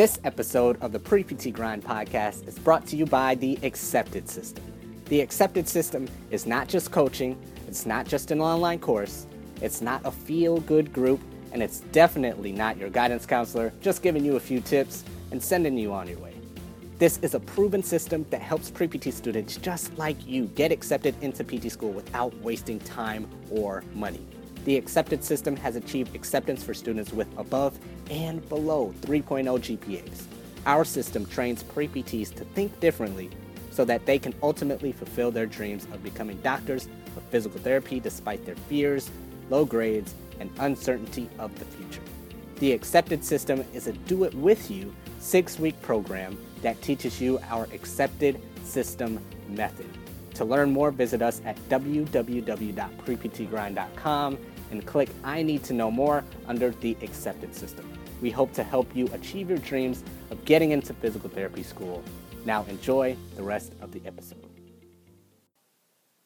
This episode of the Pre PT Grind podcast is brought to you by the Accepted System. The Accepted System is not just coaching, it's not just an online course, it's not a feel good group, and it's definitely not your guidance counselor just giving you a few tips and sending you on your way. This is a proven system that helps pre PT students just like you get accepted into PT school without wasting time or money. The accepted system has achieved acceptance for students with above and below 3.0 GPAs. Our system trains pre PTs to think differently so that they can ultimately fulfill their dreams of becoming doctors of physical therapy despite their fears, low grades, and uncertainty of the future. The accepted system is a do it with you six week program that teaches you our accepted system method. To learn more, visit us at www.preptgrind.com and click I Need to Know More under the Accepted System. We hope to help you achieve your dreams of getting into physical therapy school. Now, enjoy the rest of the episode.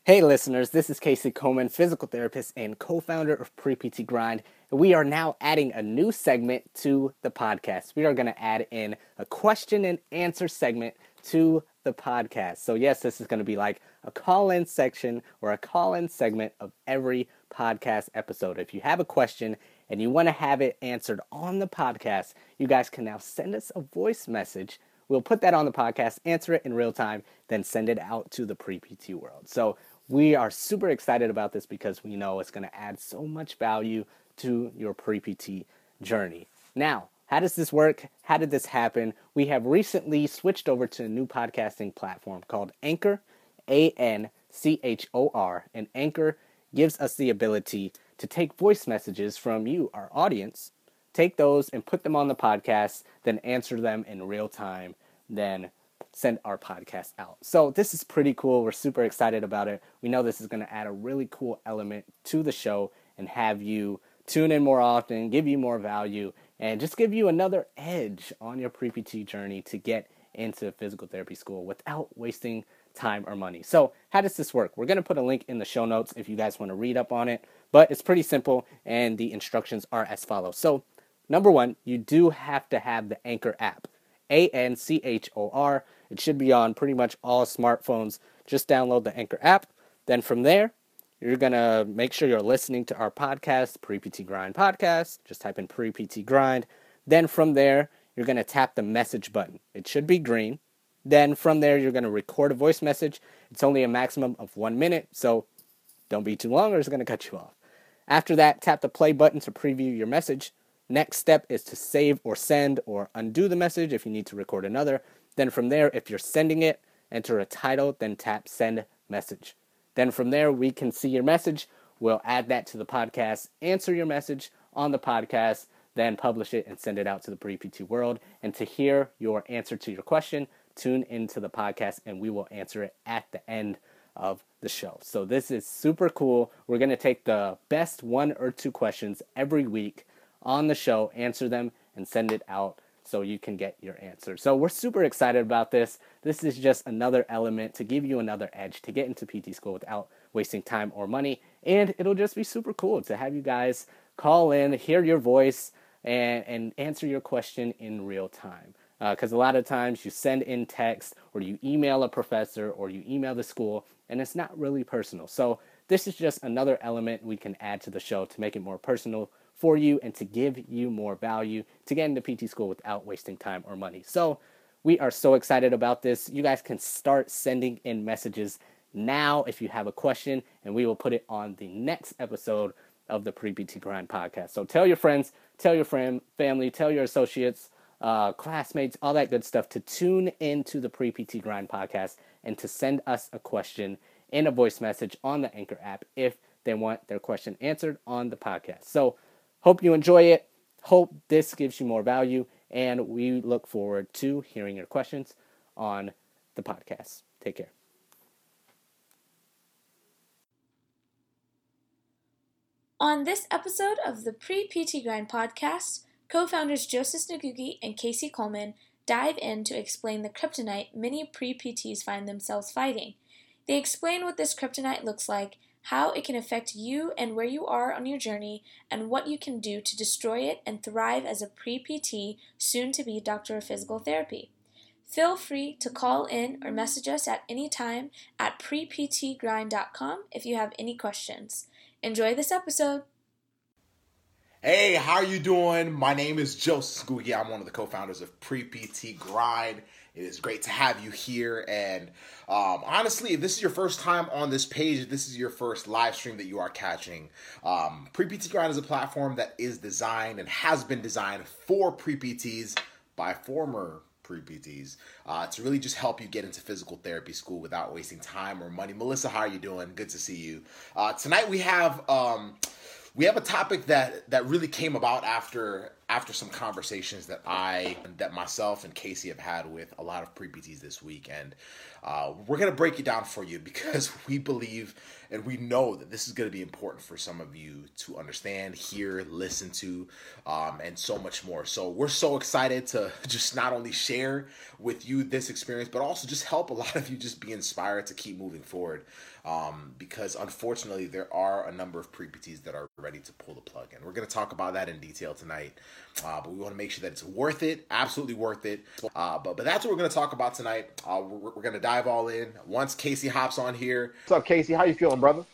Hey, listeners, this is Casey Coleman, physical therapist and co founder of Pre PT Grind. We are now adding a new segment to the podcast. We are going to add in a question and answer segment to the podcast. So, yes, this is going to be like a call in section or a call in segment of every podcast episode. If you have a question and you want to have it answered on the podcast, you guys can now send us a voice message. We'll put that on the podcast, answer it in real time, then send it out to the pre PT world. So, we are super excited about this because we know it's going to add so much value to your pre PT journey. Now, how does this work? How did this happen? We have recently switched over to a new podcasting platform called Anchor, A N C H O R, and Anchor gives us the ability to take voice messages from you, our audience, take those and put them on the podcast, then answer them in real time, then send our podcast out. So this is pretty cool. We're super excited about it. We know this is going to add a really cool element to the show and have you tune in more often, give you more value, and just give you another edge on your pre PT journey to get into physical therapy school without wasting time or money. So, how does this work? We're going to put a link in the show notes if you guys want to read up on it, but it's pretty simple and the instructions are as follows. So, number one, you do have to have the Anchor app. A N C H O R. It should be on pretty much all smartphones. Just download the Anchor app. Then from there, you're going to make sure you're listening to our podcast, Pre PT Grind Podcast. Just type in Pre PT Grind. Then from there, you're going to tap the message button. It should be green. Then from there, you're going to record a voice message. It's only a maximum of one minute, so don't be too long or it's going to cut you off. After that, tap the play button to preview your message. Next step is to save or send or undo the message if you need to record another. Then from there, if you're sending it, enter a title, then tap send message. Then from there, we can see your message. We'll add that to the podcast, answer your message on the podcast, then publish it and send it out to the pre PT world. And to hear your answer to your question, tune into the podcast and we will answer it at the end of the show. So this is super cool. We're going to take the best one or two questions every week on the show, answer them, and send it out so you can get your answer. So we're super excited about this. This is just another element to give you another edge to get into PT school without wasting time or money. And it'll just be super cool to have you guys call in, hear your voice, and, and answer your question in real time. Because uh, a lot of times you send in text or you email a professor or you email the school and it's not really personal. So this is just another element we can add to the show to make it more personal for you and to give you more value to get into PT school without wasting time or money. So we are so excited about this. You guys can start sending in messages now if you have a question, and we will put it on the next episode of the Pre PT Grind podcast. So tell your friends, tell your friend, family, tell your associates, uh, classmates, all that good stuff to tune into the Pre PT Grind podcast and to send us a question in a voice message on the Anchor app if they want their question answered on the podcast. So Hope you enjoy it. Hope this gives you more value. And we look forward to hearing your questions on the podcast. Take care. On this episode of the Pre PT Grind podcast, co founders Joseph Nagugi and Casey Coleman dive in to explain the kryptonite many pre PTs find themselves fighting. They explain what this kryptonite looks like, how it can affect you and where you are on your journey, and what you can do to destroy it and thrive as a pre PT, soon to be doctor of physical therapy. Feel free to call in or message us at any time at preptgrind.com if you have any questions. Enjoy this episode. Hey, how are you doing? My name is Joseph Scoogie. I'm one of the co-founders of Pre-PT Grind. It is great to have you here. And um, honestly, if this is your first time on this page, if this is your first live stream that you are catching, um, Pre-PT Grind is a platform that is designed and has been designed for pre-PTs by former pre-PTs uh, to really just help you get into physical therapy school without wasting time or money. Melissa, how are you doing? Good to see you. Uh, tonight we have... Um, we have a topic that that really came about after after some conversations that I that myself and Casey have had with a lot of pre PTs this week, and uh, we're gonna break it down for you because we believe and we know that this is gonna be important for some of you to understand, hear, listen to, um, and so much more. So we're so excited to just not only share with you this experience, but also just help a lot of you just be inspired to keep moving forward um, because unfortunately there are a number of pre-PTs that are ready to pull the plug and we're to talk about that in detail tonight uh, but we want to make sure that it's worth it absolutely worth it. Uh, but but that's what we're going to talk about tonight. Uh, we're, we're going to dive all in. Once casey hops on here. What's up casey? How you feeling brother?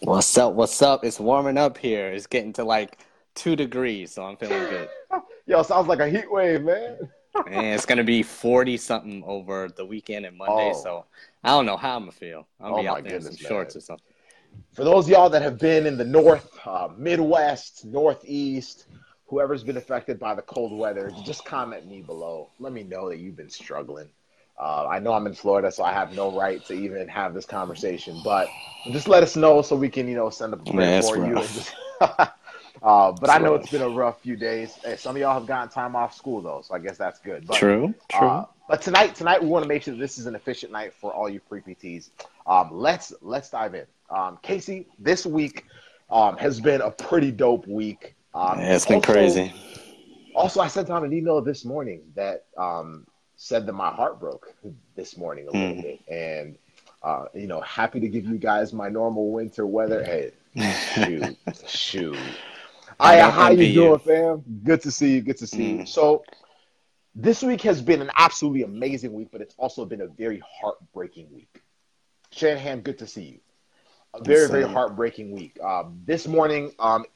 What's up what's up? It's warming up here. It's getting to like two degrees so i'm feeling good. Yo sounds like a heat wave man. And it's gonna be forty something over the weekend and Monday. Oh. So I don't know how I'm gonna feel. I'm gonna oh be out there in some shorts or something. For those y'all that have been in the North, uh, Midwest, Northeast, whoever's been affected by the cold weather, just comment me below. Let me know that you've been struggling. Uh, I know I'm in Florida, so I have no right to even have this conversation, but just let us know so we can, you know, send a prayer for you. Just, uh, but I know it's been a rough few days. Hey, some of y'all have gotten time off school though, so I guess that's good. But, true, true. Uh, but tonight, tonight we want to make sure this is an efficient night for all you pre PTs. Um, let's let's dive in. Um, Casey, this week um, has been a pretty dope week. Um, yeah, it's been also, crazy. Also, I sent out an email this morning that um, said that my heart broke this morning a little mm. bit, and uh, you know, happy to give you guys my normal winter weather. Hey, shoot, shoot. Aya, how you doing, you. fam? Good to see you. Good to see mm. you. So this week has been an absolutely amazing week, but it's also been a very heartbreaking week. Shanahan, good to see you. A very, very heartbreaking week. Um, this morning, um,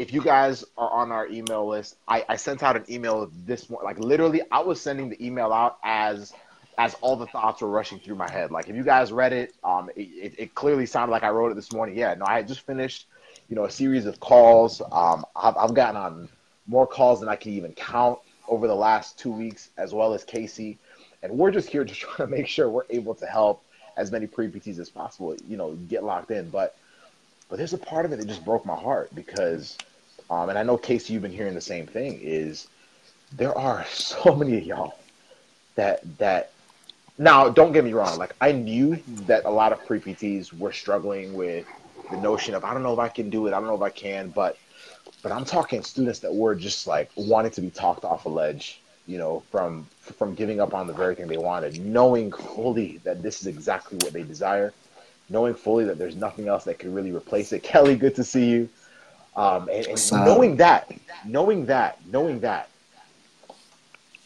if you guys are on our email list, I, I sent out an email this morning. Like literally, I was sending the email out as as all the thoughts were rushing through my head. Like if you guys read it, um, it, it, clearly sounded like I wrote it this morning. Yeah, no, I had just finished, you know, a series of calls. Um, I've, I've gotten on more calls than I can even count over the last two weeks, as well as Casey. And we're just here to try to make sure we're able to help as many pre PTs as possible, you know, get locked in. But but there's a part of it that just broke my heart because, um, and I know Casey, you've been hearing the same thing. Is there are so many of y'all that that now don't get me wrong. Like I knew that a lot of pre PTs were struggling with the notion of I don't know if I can do it, I don't know if I can, but but I'm talking students that were just like wanting to be talked off a ledge, you know, from from giving up on the very thing they wanted, knowing fully that this is exactly what they desire, knowing fully that there's nothing else that could really replace it. Kelly, good to see you. Um, and, and knowing that, knowing that, knowing that,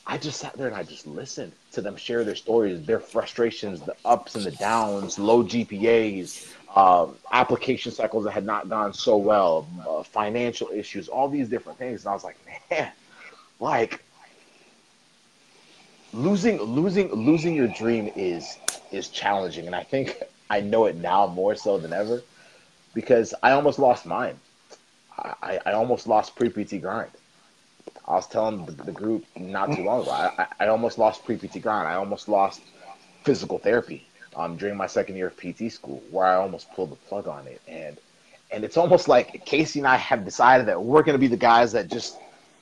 I just sat there and I just listened to them share their stories, their frustrations, the ups and the downs, low GPAs, um, application cycles that had not gone so well, uh, financial issues, all these different things. And I was like, man, like losing, losing, losing your dream is is challenging, and I think I know it now more so than ever because I almost lost mine. I, I almost lost pre PT grind. I was telling the, the, group not too long ago. I, I almost lost pre PT grind. I almost lost physical therapy um, during my second year of PT school, where I almost pulled the plug on it, and and it's almost like Casey and I have decided that we're going to be the guys that just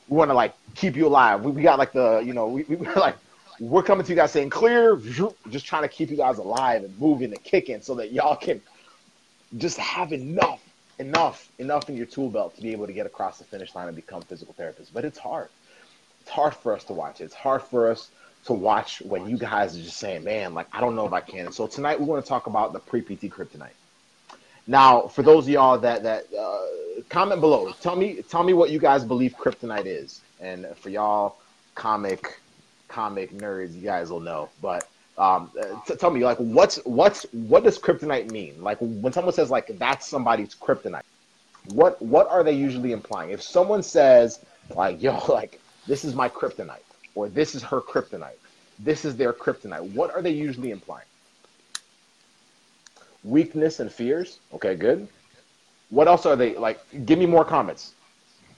want to like keep you alive. We, we got like the you know we, we like we're coming to you guys saying clear, just trying to keep you guys alive and moving and kicking so that y'all can just have enough, enough, enough in your tool belt to be able to get across the finish line and become physical therapists. But it's hard. It's hard for us to watch. It's hard for us to watch when you guys are just saying, man, like I don't know if I can. So tonight we want to talk about the pre PT kryptonite. Now, for those of y'all that that uh, comment below, tell me tell me what you guys believe kryptonite is, and for y'all comic comic nerds, you guys will know. But um, t- tell me, like, what's what's what does kryptonite mean? Like, when someone says like that's somebody's kryptonite, what what are they usually implying? If someone says like, yo, like this is my kryptonite, or this is her kryptonite, this is their kryptonite, what are they usually implying? Weakness and fears. Okay, good. What else are they like? Give me more comments.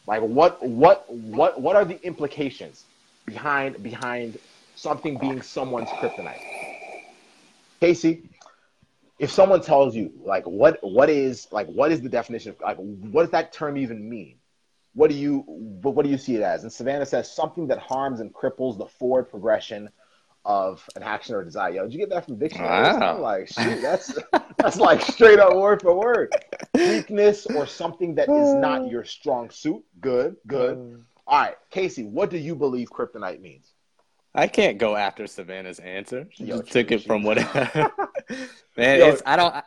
Like, what what what what are the implications behind behind something being someone's kryptonite? Casey, if someone tells you like what what is like what is the definition of like what does that term even mean? What do you what do you see it as? And Savannah says something that harms and cripples the forward progression of an action or desire. Yo, did you get that from dictionary? Wow. I'm like, shoot, that's that's like straight up word for word. Weakness or something that is not your strong suit. Good, good. Mm. All right, Casey, what do you believe kryptonite means? I can't go after Savannah's answer. She Yo, just took it from what. Man, Yo. it's I don't I,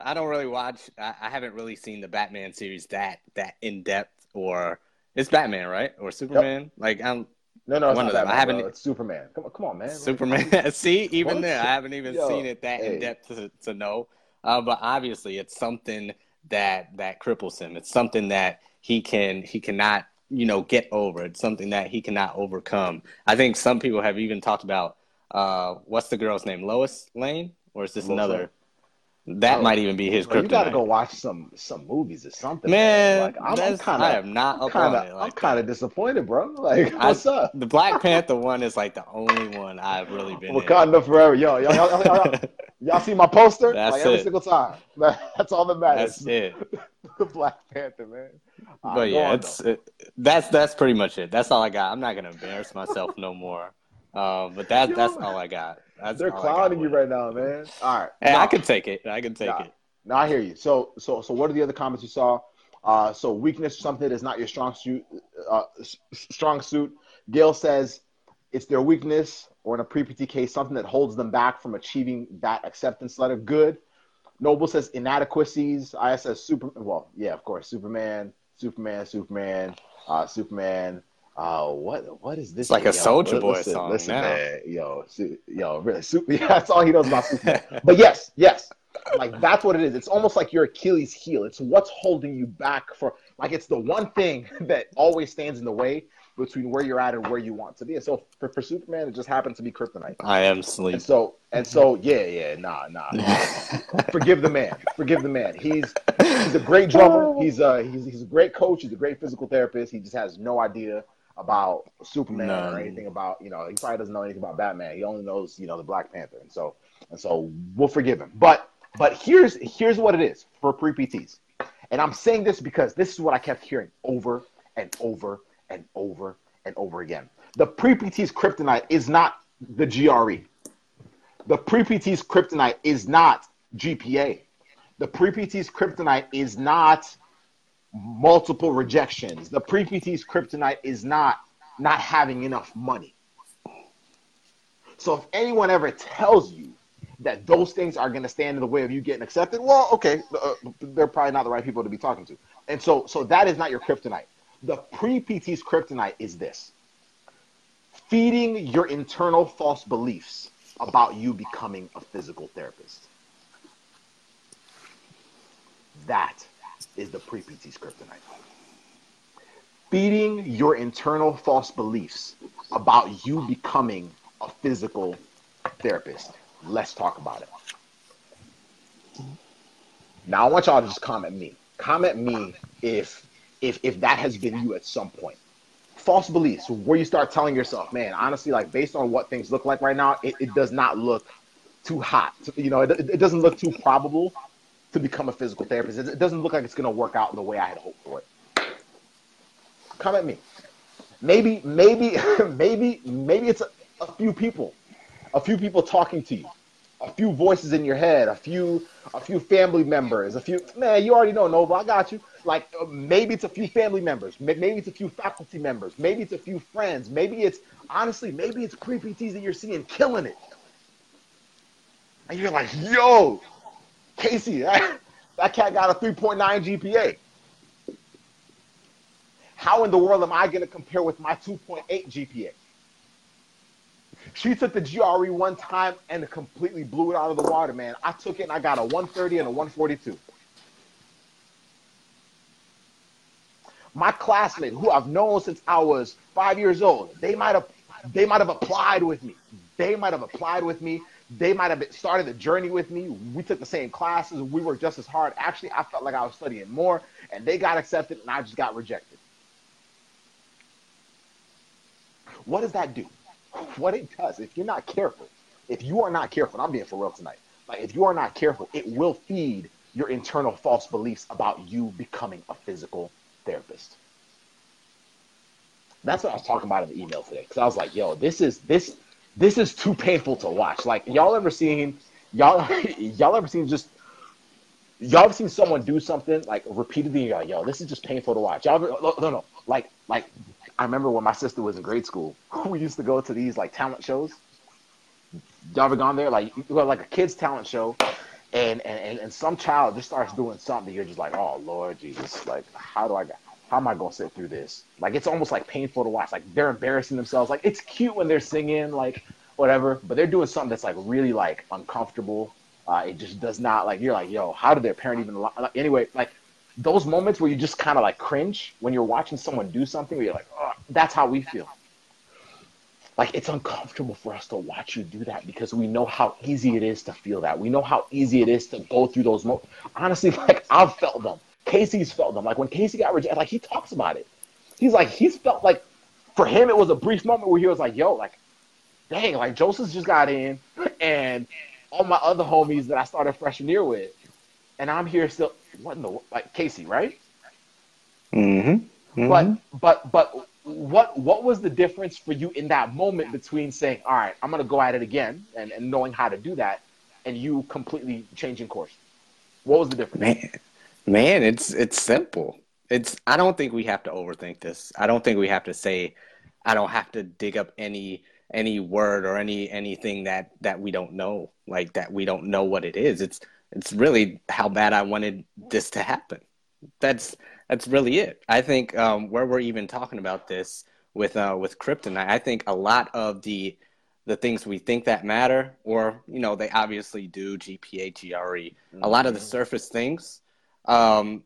I don't really watch. I, I haven't really seen the Batman series that that in depth. Or it's Batman, right? Or Superman? Like I'm No, no, it's One not of them. Batman, I haven't- bro. It's Superman. Come on, come on, man. Superman. See, even there, I haven't even Yo, seen it that hey. in depth to, to know. Uh, but obviously, it's something that that cripples him. It's something that he can he cannot you know get over. It's something that he cannot overcome. I think some people have even talked about uh, what's the girl's name, Lois Lane, or is this Lois another? Lane. That Oh. might even be his Bro, you got to go watch some some movies or something, Man, Like, I'm, I'm that's- kind I of, am not I'm kinda, like I'm kind of disappointed, bro. Like, I- what's up? The Black Panther one is like the only one I've really been. in. Wakanda forever, yo, yo, y'all, y'all, y'all, y'all see my poster? That's like every it. single time. That's all that matters. That's it. the Black Panther, man. But yeah, it's it, that's that's pretty much it. That's all I got. I'm not gonna embarrass myself no more. Um, but that Yo. that's all I got. That's They're clowning you right now, man. All right. Now- I can take it. I can take Nah. it. Now I hear you. So, so, so, what are the other comments you saw? Uh, so weakness, something that is not your strong suit. Uh, strong suit. Gail says it's their weakness, or in a pre-PT case, something that holds them back from achieving that acceptance letter. Good. Noble says inadequacies. I says super. Well, yeah, of course, Superman, Superman, Superman, uh, Superman. Uh, what what is this? It's like a Yo, li- Boy listen, song Listen, now. man, yo, su- yo, really, super, yeah, that's all he knows about Superman. But yes, yes, like that's what it is. It's almost like your Achilles heel. It's what's holding you back for like it's the one thing that always stands in the way between where you're at and where you want to be. And so for, for Superman, it just happens to be kryptonite. I am And sleep. so and so, yeah, yeah, nah, nah. Forgive the man. Forgive the man. He's he's a great drummer. He's a he's he's a great coach. He's a great physical therapist. He just has no idea about Superman None. or anything about you know. He probably doesn't know anything about Batman. He only knows you know the Black Panther. And so and so we'll forgive him. But but here's here's what it is for pre PTs. And I'm saying this because this is what I kept hearing over and over and over and over again. The pre PT's kryptonite is not the GRE. The pre PT's kryptonite is not GPA. The pre PT's kryptonite is not multiple rejections. The pre PT's kryptonite is not not having enough money. So if anyone ever tells you that those things are going to stand in the way of you getting accepted, well, okay, uh, they're probably not the right people to be talking to. And so, so that is not your kryptonite. The pre PT's kryptonite is this: feeding your internal false beliefs about you becoming a physical therapist. That is the pre PT's kryptonite. Feeding your internal false beliefs about you becoming a physical therapist. Let's talk about it. Now I want y'all to just comment me. Comment me if if if that has been you at some point. False beliefs, where you start telling yourself, man, honestly, like based on what things look like right now, it, it does not look too hot. You know, it, it doesn't look too probable to become a physical therapist. It, it doesn't look like it's going to work out the way I had hoped for it. come at me. Maybe, maybe, maybe, maybe it's a, a few people, a few people talking to you, a few voices in your head, a few, a few family members, a few. Man, you already know, Nova. I got you. Like uh, maybe it's a few family members, maybe it's a few faculty members, maybe it's a few friends, maybe it's honestly, maybe it's pre PTs that you're seeing killing it, and you're like, yo, Casey, I, That cat got a 3.9 GPA. How in the world am I going to compare with my 2.8 GPA? She took the GRE one time and completely blew it out of the water, man. I took it and I got a 130 and a 142. My classmate, who I've known since I was five years old, they might have they might have applied with me. They might have applied with me. They might have started the journey with me. We took the same classes. We worked just as hard. Actually, I felt like I was studying more, and they got accepted, and I just got rejected. What does that do? What it does, if you're not careful, if you are not careful, I'm being for real tonight. Like if you are not careful, it will feed your internal false beliefs about you becoming a physical therapist. That's what I was talking about in the email today. Because I was like, yo, this is this this is too painful to watch. Like y'all ever seen y'all y'all ever seen just y'all ever seen someone do something like repeatedly? You're like, yo, this is just painful to watch. Y'all ever, no, no, like like I remember when my sister was in grade school, we used to go to these like talent shows. Y'all ever gone there? Like you go like a kids talent show, and and and some child just starts doing something. You're just like, oh Lord Jesus, like how do I? How am I gonna sit through this? Like it's almost like painful to watch. Like they're embarrassing themselves. Like it's cute when they're singing, like whatever, but they're doing something that's like really like uncomfortable. Uh, it just does not like you're like, yo, how did their parent even? Like, anyway, like those moments where you just kind of like cringe when you're watching someone do something where you're like, oh, that's how we feel. Like it's uncomfortable for us to watch you do that because we know how easy it is to feel that. We know how easy it is to go through those moments. Honestly, like I've felt them. Casey's felt them. Like when Casey got rejected, like he talks about it. He's like, he's felt like for him it was a brief moment where he was like, yo, like, dang, like Joseph just got in and all my other homies that I started freshman year with. And I'm here still what in the like Casey, right? Mm-hmm. mm-hmm. But but but what what was the difference for you in that moment between saying, all right, I'm gonna go at it again and, and knowing how to do that, and you completely changing course? What was the difference? Man, man, it's it's simple. It's I don't think we have to overthink this. I don't think we have to say I don't have to dig up any any word or any anything that that we don't know like that we don't know what it is it's it's really how bad I wanted this to happen. That's that's really it. I think um, where we're even talking about this with uh, with kryptonite, I think a lot of the the things we think that matter, or you know, they obviously do GPA, GRE. Mm-hmm. A lot of the mm-hmm. surface things, um,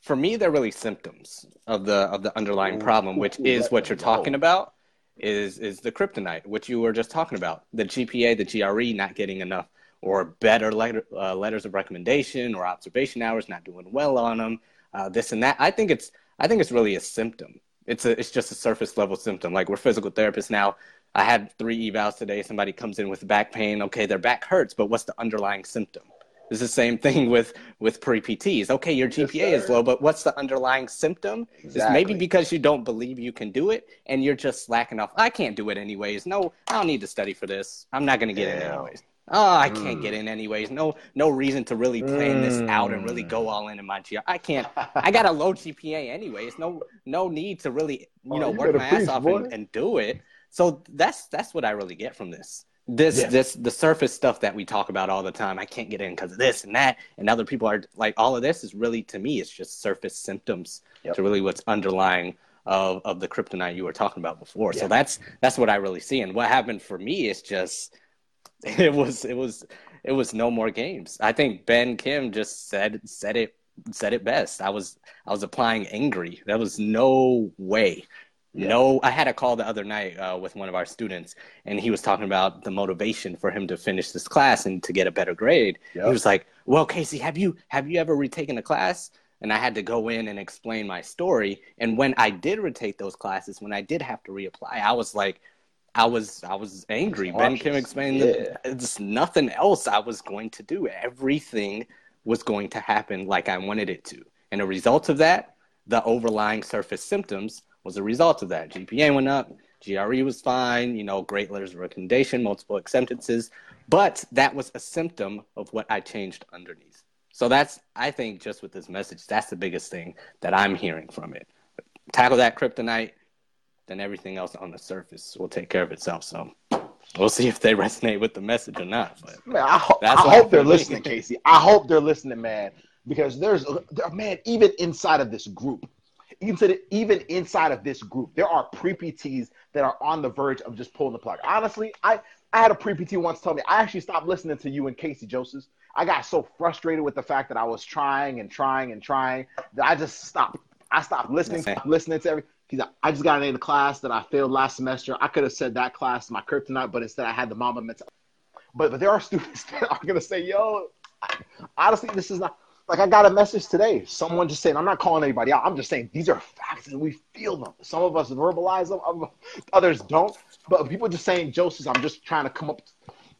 for me, they're really symptoms of the of the underlying problem, which is what you're talking about. Is is the kryptonite, which you were just talking about, the GPA, the GRE not getting enough or better letter, uh, letters of recommendation or observation hours, not doing well on them, uh, this and that. I think it's I think it's really a symptom. It's a it's just a surface level symptom. Like we're physical therapists now. I had three evals today. Somebody comes in with back pain. Okay, their back hurts, but what's the underlying symptom? It's the same thing with with pre PTs. Okay, your GPA yes, is low, but what's the underlying symptom? Exactly. It's maybe because you don't believe you can do it, and you're just slacking off. I can't do it anyways. No, I don't need to study for this. I'm not going to get Damn. it anyways oh, I can't mm. get in anyways. No, no reason to really plan mm. this out and really go mm. all in in my GR. I can't. I got a low GPA anyways. No, no need to really, you oh, know, you work my ass off and, and, do it. So that's that's what I really get from this. This yeah. this the surface stuff that we talk about all the time. I can't get in because of this and that, and other people are like, all of this is really to me, it's just surface symptoms yep. to really what's underlying of of the kryptonite you were talking about before. Yeah. So that's that's what I really see. And what happened for me is just it was it was it was no more games. I think Ben Kim just said said it said it best. I was I was applying angry. There was no way. Yeah. No, I had a call the other night uh, with one of our students, and he was talking about the motivation for him to finish this class and to get a better grade. Yep. He was like, "Well, Casey, have you have you ever retaken a class?" And I had to go in and explain my story. And when I did retake those classes, when I did have to reapply, I was like, I was I was angry. Ben Kim explained yeah. that it's nothing else I was going to do. Everything was going to happen like I wanted it to. And a result of that, the overlying surface symptoms was a result of that. GPA went up, GRE was fine, you know, great letters of recommendation, multiple acceptances, but that was a symptom of what I changed underneath. So that's I think just with this message, that's the biggest thing that I'm hearing from it. Tackle that kryptonite, then everything else on the surface will take care of itself. So we'll see if they resonate with the message or not. But man, I, ho- I hope they're listening, Casey. I hope they're listening, man. because there's a man even inside of this group even even inside of this group there are pre-pts that are on the verge of just pulling the plug honestly i i had a pre-pt once tell me i actually stopped listening to you and casey joseph i got so frustrated with the fact that i was trying and trying and trying that i just stopped i stopped listening listening to I just got into a class that I failed last semester. I could have said that class my kryptonite, but instead I had the mama mental. But but there are students that are gonna say, "Yo, honestly, this is not." Like I got a message today. Someone just saying, I'm not calling anybody out. I'm just saying these are facts and we feel them. Some of us verbalize them, others don't. But people just saying, Joseph, I'm just trying to come up.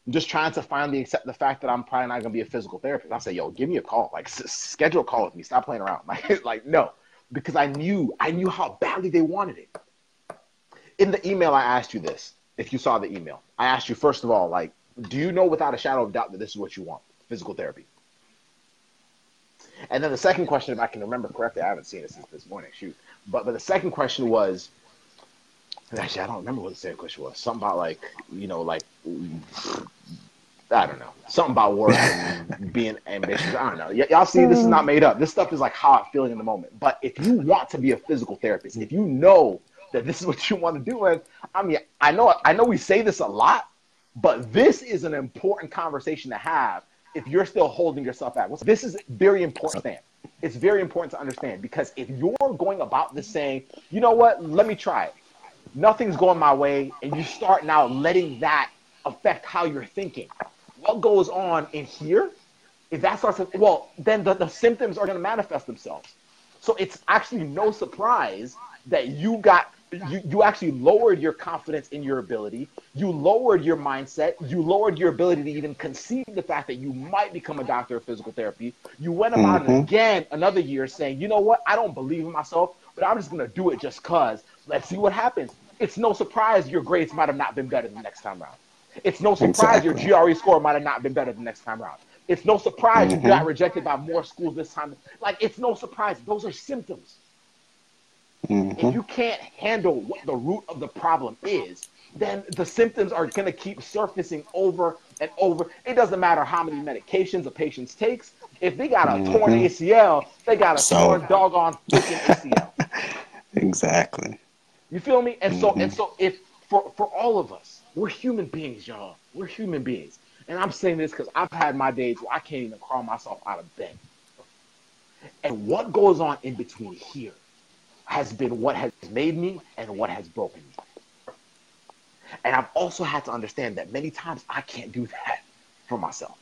I'm just trying to finally accept the fact that I'm probably not gonna be a physical therapist. I say, yo, give me a call. Like s- schedule a call with me. Stop playing around. Like, like no, because I knew I knew how badly they wanted it. In the email, I asked you this. If you saw the email, I asked you first of all, like, do you know without a shadow of doubt that this is what you want? Physical therapy. And then the second question, if I can remember correctly, I haven't seen it since this morning. Shoot, but but the second question was, actually, I don't remember what the second question was. Something about like you know like I don't know something about work and being ambitious. I don't know. Y- y'all see, this is hmm. not made up. This stuff is like how I'm feeling in the moment. But if you want to be a physical therapist, if you know that this is what you want to do, and I mean, I know I know we say this a lot, but this is an important conversation to have if you're still holding yourself back. This is very important. Thing. It's very important to understand because if you're going about this saying, you know what, let me try it. Nothing's going my way, and you start now letting that affect how you're thinking. What goes on in here? If that starts to, well, then the, the symptoms are going to manifest themselves. So it's actually no surprise that you got you, you actually lowered your confidence in your ability. You lowered your mindset. You lowered your ability to even conceive the fact that you might become a doctor of physical therapy. You went about mm-hmm. it again another year saying, you know what? I don't believe in myself, but I'm just going to do it just because. Let's see what happens. It's no surprise your grades might have not been better the next time around. It's no surprise exactly. your GRE score might have not been better the next time around. It's no surprise mm-hmm. you got rejected by more schools this time. Like, it's no surprise. Those are symptoms. Mm-hmm. If you can't handle what the root of the problem is, then the symptoms are going to keep surfacing over and over. It doesn't matter how many medications a patient takes. If they got a mm-hmm. torn ACL, they got a so, torn doggone freaking ACL. exactly. You feel me? And mm-hmm. so and so if for for all of us, we're human beings, y'all. We're human beings. And I'm saying this because I've had my days where I can't even crawl myself out of bed. And what goes on in between here has been what has made me and what has broken me. And I've also had to understand that many times I can't do that for myself.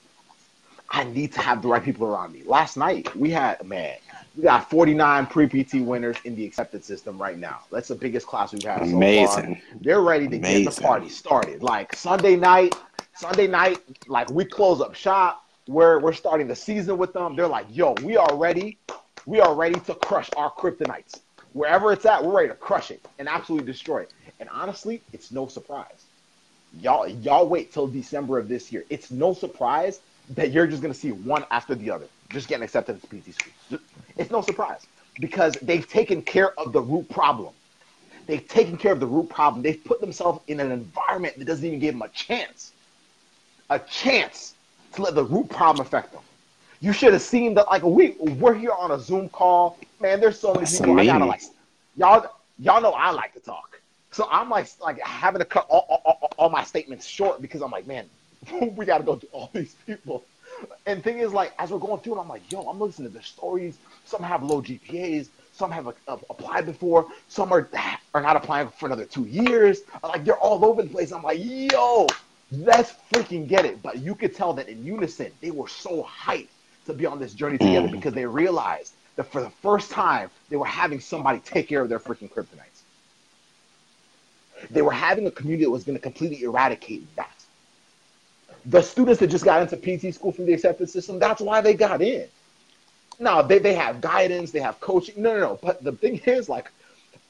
I need to have the right people around me. Last night we had man, we got 49 pre-PT winners in the accepted system right now. That's the biggest class we've had Amazing. so far. They're ready to Amazing. get the party started. Like Sunday night, Sunday night, like we close up shop. We're we're starting the season with them. They're like, yo, we are ready. We are ready to crush our kryptonites wherever it's at, we're ready to crush it and absolutely destroy it. And honestly, it's no surprise. Y'all, y'all wait till December of this year. It's no surprise that you're just gonna see one after the other, just getting accepted as PT school. It's no surprise because they've taken care of the root problem. They've taken care of the root problem. They've put themselves in an environment that doesn't even give them a chance, a chance to let the root problem affect them. You should have seen that. Like we we're here on a Zoom call, man. There's so many That's people. Amazing. I gotta like y'all. Y'all know I like to talk, so I'm like like having to cut all, all, all my statements short because I'm like, man, we gotta go through all these people. And thing is, like, as we're going through it, I'm like, yo, I'm listening to their stories. Some have low GPAs. Some have uh, applied before. Some are are not applying for another two years. Like they're all over the place. I'm like, yo, let's freaking get it. But you could tell that in unison, they were so hyped to be on this journey together mm. because they realized that for the first time they were having somebody take care of their freaking kryptonites. They were having a community that was going to completely eradicate that. The students that just got into PT school from the acceptance system, that's why they got in. Now they, they have guidance, they have coaching. No, no, no. But the thing is, like,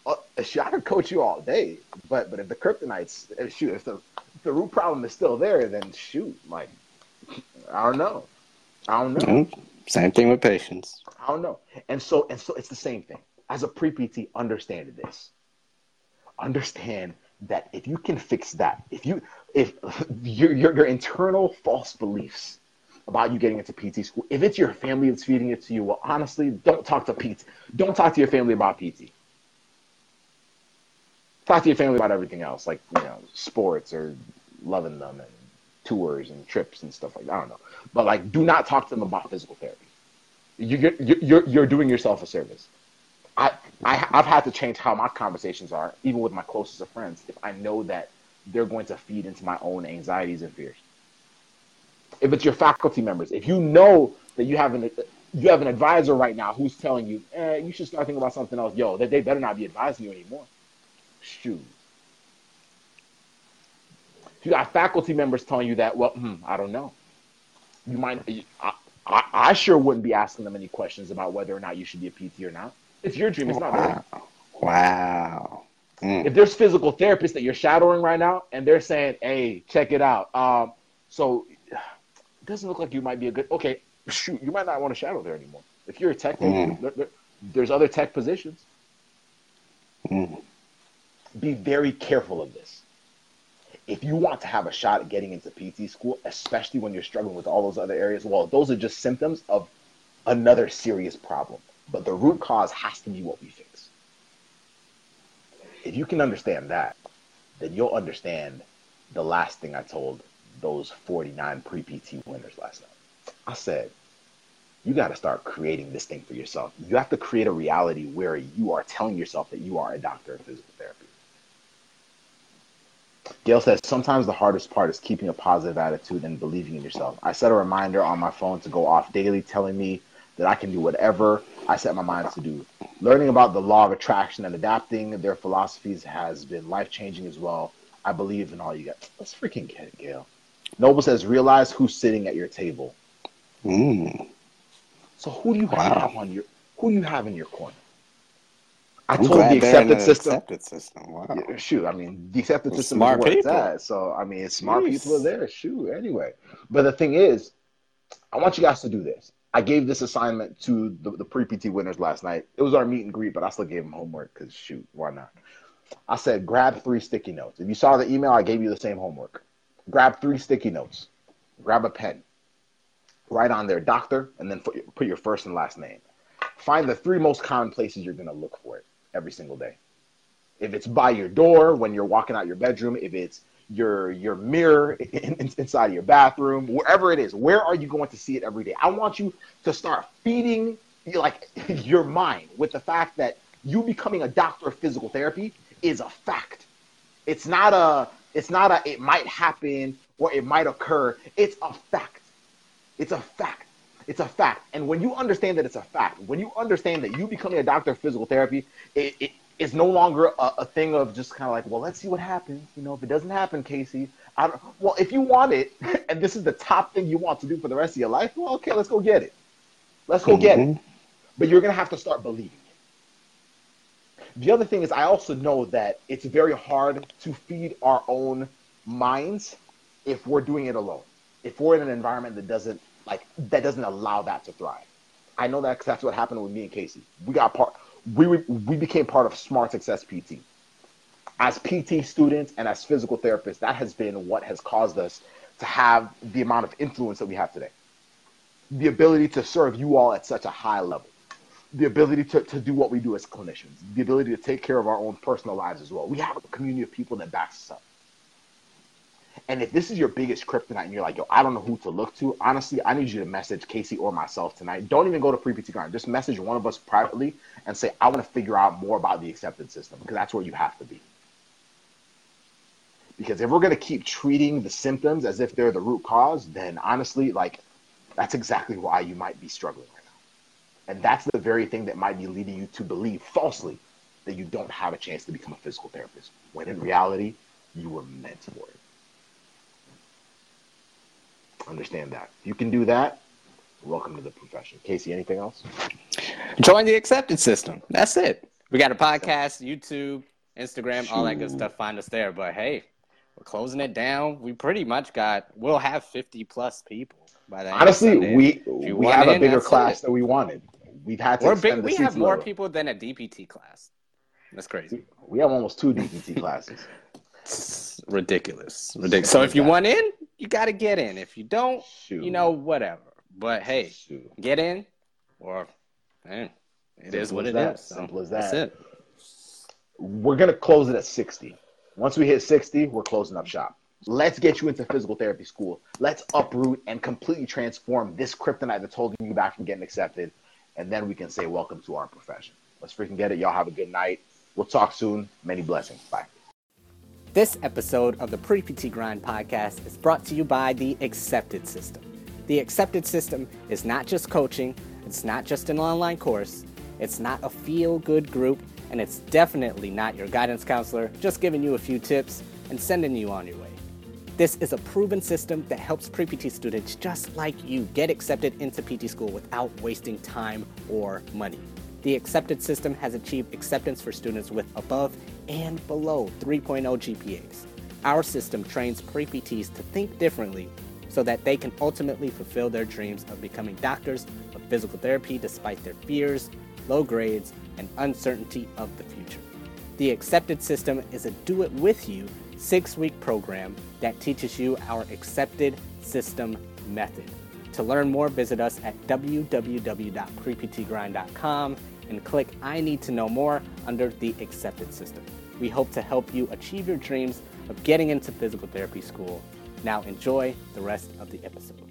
uh, shoot, I can coach you all day, but but if the kryptonites, if, shoot, if the if the root problem is still there, then shoot, like, I don't know. I don't know. Mm-hmm. Same thing with patients. I don't know. And so and so it's the same thing. As a pre-PT, understand this. Understand that if you can fix that, if you if your your, your internal false beliefs about you getting into PT school. If it's your family that's feeding it to you, well, honestly, don't talk to PT. Don't talk to your family about PT. Talk to your family about everything else, like you know, sports or loving them and tours and trips and stuff like that. I don't know, but like, do not talk to them about physical therapy. You're you're you're doing yourself a service. I, I I've had to change how my conversations are, even with my closest of friends, if I know that they're going to feed into my own anxieties and fears. If it's your faculty members, if you know that you have an you have an advisor right now who's telling you, eh, you should start thinking about something else, yo, that they better not be advising you anymore. Shoot. If you got faculty members telling you that, well, hmm, I don't know. You might, I, I, I, sure wouldn't be asking them any questions about whether or not you should be a PT or not. It's your dream. It's not wow. Wow. Mm. If there's physical therapists that you're shadowing right now and they're saying, hey, check it out. Um, so it doesn't look like you might be a good, okay, shoot, you might not want to shadow there anymore. If you're a tech, mm. there, there, there's other tech positions. Mm. Be very careful of this. If you want to have a shot at getting into PT school, especially when you're struggling with all those other areas, well, those are just symptoms of another serious problem. But the root cause has to be what we fix. If you can understand that, then you'll understand the last thing I told those 49 pre PT winners last night. I said, you got to start creating this thing for yourself. You have to create a reality where you are telling yourself that you are a doctor of physical therapy. Gail says, sometimes the hardest part is keeping a positive attitude and believing in yourself. I set a reminder on my phone to go off daily telling me that I can do whatever I set my mind to do. Learning about the law of attraction and adapting their philosophies has been life changing as well. I believe in all you got. Let's freaking get it, Gail. Noble says, realize who's sitting at your table. Mm. So who do you wow. have on your who do you have in your corner? I I'm told the accepted system. Accepted system. Wow. Yeah, shoot, I mean, the accepted system smart is where people. it's at. So I mean, smart Jeez. people are there. Shoot, anyway. But the thing is, I want you guys to do this. I gave this assignment to the, the pre PT winners last night. It was our meet and greet, but I still gave them homework because shoot, why not? I said, grab three sticky notes. If you saw the email, I gave you the same homework. Grab three sticky notes. Grab a pen. Write on there, doctor, and then put your first and last name. Find the three most common places you're going to look for it every single day. If it's by your door when you're walking out your bedroom, if it's your your mirror in, in, inside your bathroom, wherever it is. Where are you going to see it every day? I want you to start feeding like your mind with the fact that you becoming a doctor of physical therapy is a fact. It's not a it's not a it might happen or it might occur. It's a fact. It's a fact. It's a fact. And when you understand that it's a fact, when you understand that you becoming a doctor of physical therapy, it, it, it's no longer a, a thing of just kind of like, well, let's see what happens. You know, if it doesn't happen, Casey, I don't. Well, if you want it, and this is the top thing you want to do for the rest of your life, well, okay, let's go get it. Let's go mm-hmm. get it. Mm-hmm. But you're gonna have to start believing it. The other thing is, I also know that it's very hard to feed our own minds if we're doing it alone. If we're in an environment that doesn't like that doesn't allow that to thrive. I know that because that's what happened with me and Casey. We got part we we became part of Smart Success PT. As PT students and as physical therapists, that has been what has caused us to have the amount of influence that we have today. The ability to serve you all at such a high level. The ability to, to do what we do as clinicians. The ability to take care of our own personal lives as well. We have a community of people that backs us up. And if this is your biggest kryptonite and you're like, yo, I don't know who to look to, honestly, I need you to message Casey or myself tonight. Don't even go to Pre PT Grind. Just message one of us privately and say, I want to figure out more about the acceptance system because that's where you have to be. Because if we're going to keep treating the symptoms as if they're the root cause, then honestly, like, that's exactly why you might be struggling right now. And that's the very thing that might be leading you to believe falsely that you don't have a chance to become a physical therapist, when in reality, you were meant for it. Understand that. If you can do that, welcome to the profession. Casey, anything else? Join the acceptance system. That's it. We got a podcast, YouTube, Instagram, all that good stuff. Find us there. But hey, we're closing it down. We pretty much got. We'll have fifty plus people by the Honestly, we we have in, a bigger class it. than we wanted. We've had to. Big, we have more level. people than a DPT class. That's crazy. We have almost two DPT classes. ridiculous. Ridiculous. So if you want in, you got to get in. If you don't, Shoot. you know, whatever. But hey, Shoot. get in, or man, it is what it that. is. Simple as That's that. it. we're gonna close it at 60. Once we hit 60, we're closing up shop. Let's get you into physical therapy school. Let's uproot and completely transform this kryptonite that's holding you back from getting accepted. And then we can say, Welcome to our profession. Let's freaking get it. Y'all have a good night. We'll talk soon. Many blessings. Bye. This episode of the Pre PT Grind podcast is brought to you by the Accepted System. The Accepted System is not just coaching, it's not just an online course, it's not a feel good group, and it's definitely not your guidance counselor just giving you a few tips and sending you on your way. This is a proven system that helps pre PT students just like you get accepted into PT school without wasting time or money. The accepted system has achieved acceptance for students with above and below 3.0 GPAs. Our system trains pre PTs to think differently so that they can ultimately fulfill their dreams of becoming doctors of physical therapy despite their fears, low grades, and uncertainty of the future. The Accepted System is a do it with you six week program that teaches you our accepted system method. To learn more, visit us at www.preptgrind.com and click I Need to Know More under the Accepted System. We hope to help you achieve your dreams of getting into physical therapy school. Now, enjoy the rest of the episode.